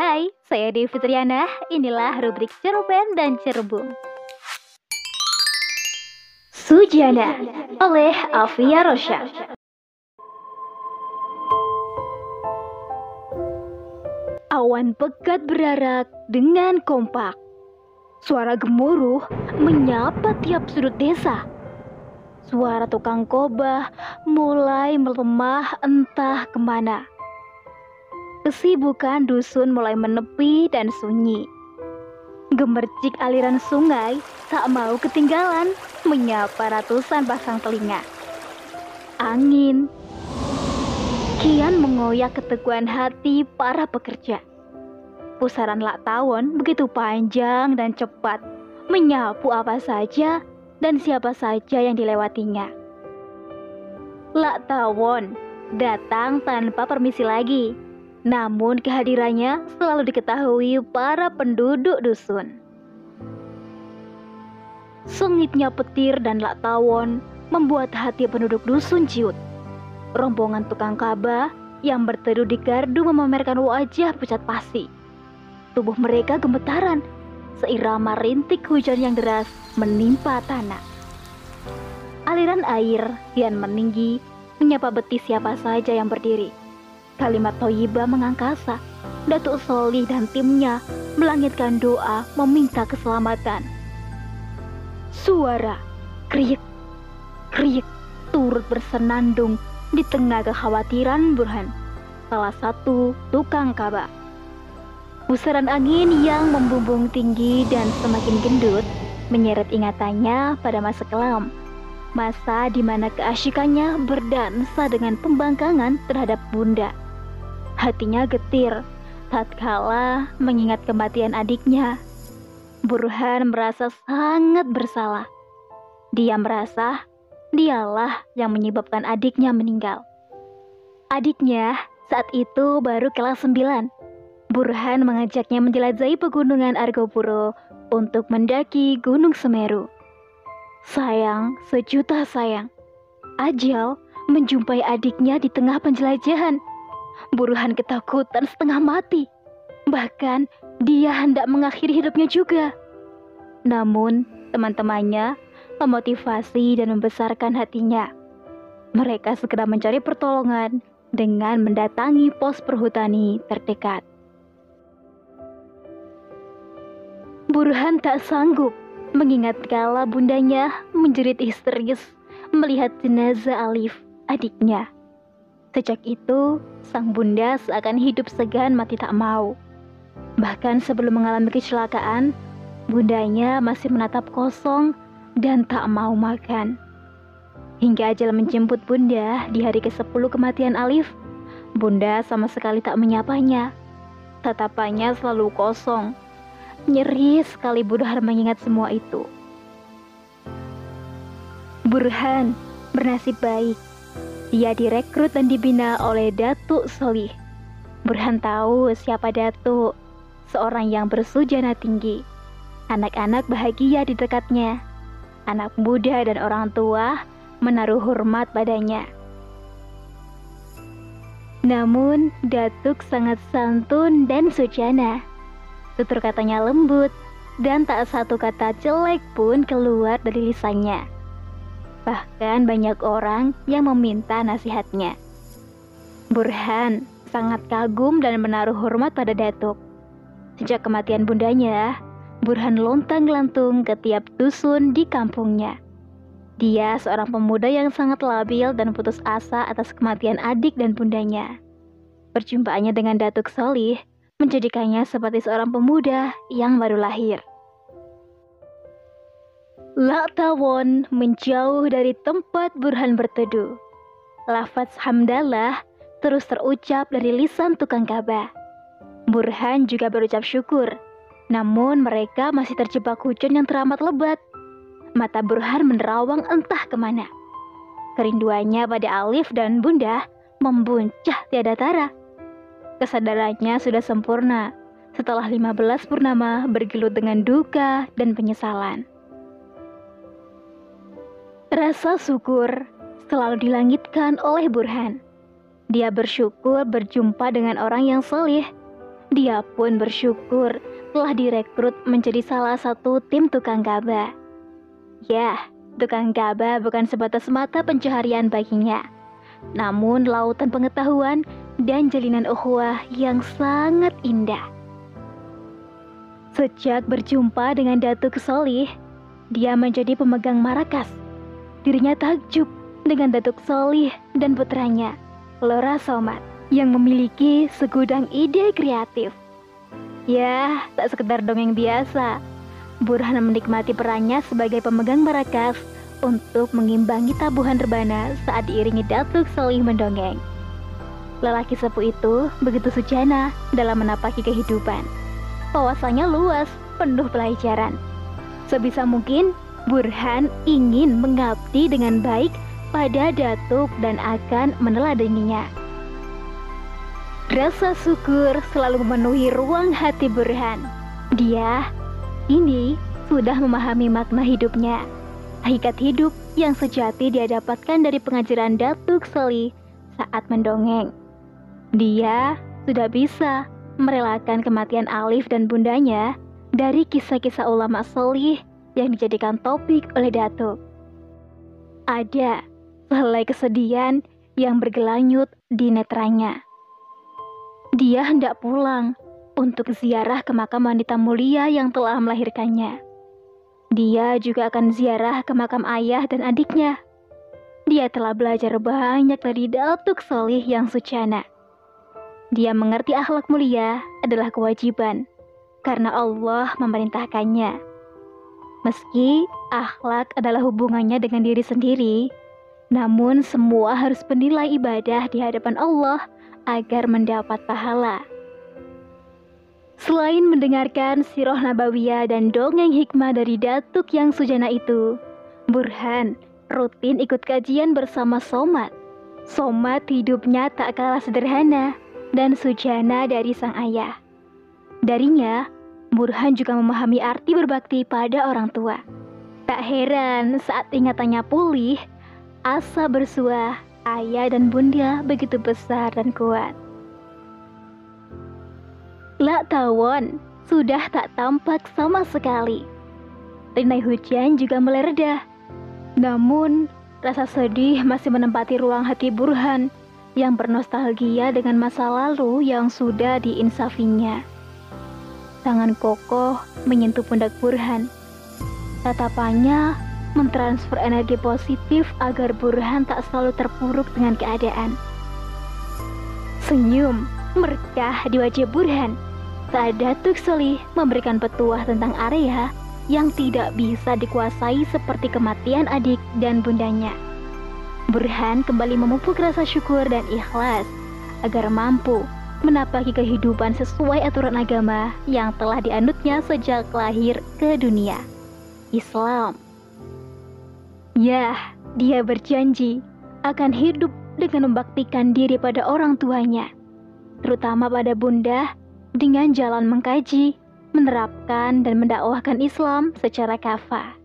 Hai, saya Devi Fitriana. Inilah rubrik Cerpen dan Cerbung. Sujana oleh Afia Rosha. Awan pekat berarak dengan kompak. Suara gemuruh menyapa tiap sudut desa. Suara tukang kobah mulai melemah entah ke mana. Kesibukan dusun mulai menepi dan sunyi. Gemercik aliran sungai tak mau ketinggalan menyapa ratusan pasang telinga. Angin kian mengoyak keteguhan hati para pekerja. Pusaran lak tawon begitu panjang dan cepat, menyapu apa saja dan siapa saja yang dilewatinya. Lak tawon datang tanpa permisi lagi, namun kehadirannya selalu diketahui para penduduk dusun. Sengitnya petir dan lak tawon membuat hati penduduk dusun ciut. Rombongan tukang kaba yang berteduh di gardu memamerkan wajah pucat pasi Tubuh mereka gemetaran seirama rintik hujan yang deras menimpa tanah. Aliran air kian meninggi menyapa betis siapa saja yang berdiri. Kalimat Toyiba mengangkasa. Datuk Solih dan timnya melangitkan doa meminta keselamatan. Suara kriik, kriik turut bersenandung di tengah kekhawatiran Burhan, salah satu tukang kabah. Pusaran angin yang membumbung tinggi dan semakin gendut menyeret ingatannya pada masa kelam. Masa di mana keasyikannya berdansa dengan pembangkangan terhadap bunda. Hatinya getir, tatkala mengingat kematian adiknya. Burhan merasa sangat bersalah. Dia merasa dialah yang menyebabkan adiknya meninggal. Adiknya saat itu baru kelas 9 Burhan mengajaknya menjelajahi pegunungan Argopuro untuk mendaki Gunung Semeru. Sayang, sejuta sayang. Ajal menjumpai adiknya di tengah penjelajahan. Burhan ketakutan setengah mati. Bahkan dia hendak mengakhiri hidupnya juga. Namun, teman-temannya memotivasi dan membesarkan hatinya. Mereka segera mencari pertolongan dengan mendatangi pos perhutani terdekat. Burhan tak sanggup mengingat kala bundanya menjerit histeris melihat jenazah Alif, adiknya. Sejak itu, sang bunda seakan hidup segan mati tak mau. Bahkan sebelum mengalami kecelakaan, bundanya masih menatap kosong dan tak mau makan. Hingga ajal menjemput bunda di hari ke-10 kematian Alif, bunda sama sekali tak menyapanya. Tatapannya selalu kosong, Nyeri sekali Burhan mengingat semua itu. Burhan bernasib baik. Dia direkrut dan dibina oleh Datuk Solih. Burhan tahu siapa Datuk, seorang yang bersujana tinggi. Anak-anak bahagia di dekatnya. Anak muda dan orang tua menaruh hormat padanya. Namun, Datuk sangat santun dan sujana. Tutur katanya lembut, dan tak satu kata jelek pun keluar dari lisannya. Bahkan banyak orang yang meminta nasihatnya. Burhan sangat kagum dan menaruh hormat pada Datuk. Sejak kematian bundanya, Burhan lontang-lantung ke tiap dusun di kampungnya. Dia seorang pemuda yang sangat labil dan putus asa atas kematian adik dan bundanya. Perjumpaannya dengan Datuk Solih menjadikannya seperti seorang pemuda yang baru lahir. Tawon menjauh dari tempat Burhan berteduh. Lafaz hamdalah terus terucap dari lisan tukang kaba. Burhan juga berucap syukur, namun mereka masih terjebak hujan yang teramat lebat. Mata Burhan menerawang entah ke mana. Kerinduannya pada Alif dan Bunda membuncah tiada tara. Kesadarannya sudah sempurna setelah 15 purnama bergelut dengan duka dan penyesalan. Rasa syukur selalu dilangitkan oleh Burhan. Dia bersyukur berjumpa dengan orang yang solih. dia pun bersyukur telah direkrut menjadi salah satu tim tukang gaba. Ya, tukang gaba bukan sebatas mata pencaharian baginya, namun lautan pengetahuan dan jalinan ukhuwah yang sangat indah. Sejak berjumpa dengan Datuk Solih, dia menjadi pemegang marakas. Dirinya takjub dengan Datuk Solih dan putranya, Lora Somat, yang memiliki segudang ide kreatif. Ya, tak sekedar dongeng biasa. Burhan menikmati perannya sebagai pemegang marakas untuk mengimbangi tabuhan rebana saat diiringi Datuk Solih mendongeng. Lelaki sepuh itu begitu sujana dalam menapaki kehidupan. Wawasannya luas, penuh pelajaran. Sebisa mungkin, Burhan ingin mengabdi dengan baik pada Datuk dan akan meneladaninya. Rasa syukur selalu memenuhi ruang hati Burhan. Dia ini sudah memahami makna hidupnya. Hakikat hidup yang sejati dia dapatkan dari pengajaran Datuk Soli saat mendongeng. Dia sudah bisa merelakan kematian Alif dan bundanya dari kisah-kisah ulama solih yang dijadikan topik oleh Datuk. Ada sehelai kesedihan yang bergelanyut di netranya. Dia hendak pulang untuk ziarah ke makam wanita mulia yang telah melahirkannya. Dia juga akan ziarah ke makam ayah dan adiknya. Dia telah belajar banyak dari Datuk Solih yang sucana. Dia mengerti akhlak mulia adalah kewajiban karena Allah memerintahkannya. Meski akhlak adalah hubungannya dengan diri sendiri, namun semua harus bernilai ibadah di hadapan Allah agar mendapat pahala. Selain mendengarkan sirah nabawiyah dan dongeng hikmah dari datuk yang sujana itu, Burhan rutin ikut kajian bersama Somat. Somat hidupnya tak kalah sederhana, dan sujana dari sang ayah. Darinya, Burhan juga memahami arti berbakti pada orang tua. Tak heran saat ingatannya pulih, asa bersuah ayah dan bunda begitu besar dan kuat. Lak tawon sudah tak tampak sama sekali. Rinai hujan juga mulai reda. Namun, rasa sedih masih menempati ruang hati Burhan yang bernostalgia dengan masa lalu yang sudah diinsafinya. Tangan kokoh menyentuh pundak Burhan. Tatapannya mentransfer energi positif agar Burhan tak selalu terpuruk dengan keadaan. Senyum merkah di wajah Burhan saat Datuk Solih memberikan petuah tentang area yang tidak bisa dikuasai seperti kematian adik dan bundanya. Burhan kembali memupuk rasa syukur dan ikhlas agar mampu menapaki kehidupan sesuai aturan agama yang telah dianutnya sejak lahir ke dunia. Islam. Ya, dia berjanji akan hidup dengan membaktikan diri pada orang tuanya, terutama pada bunda, dengan jalan mengkaji, menerapkan dan mendakwahkan Islam secara kafah.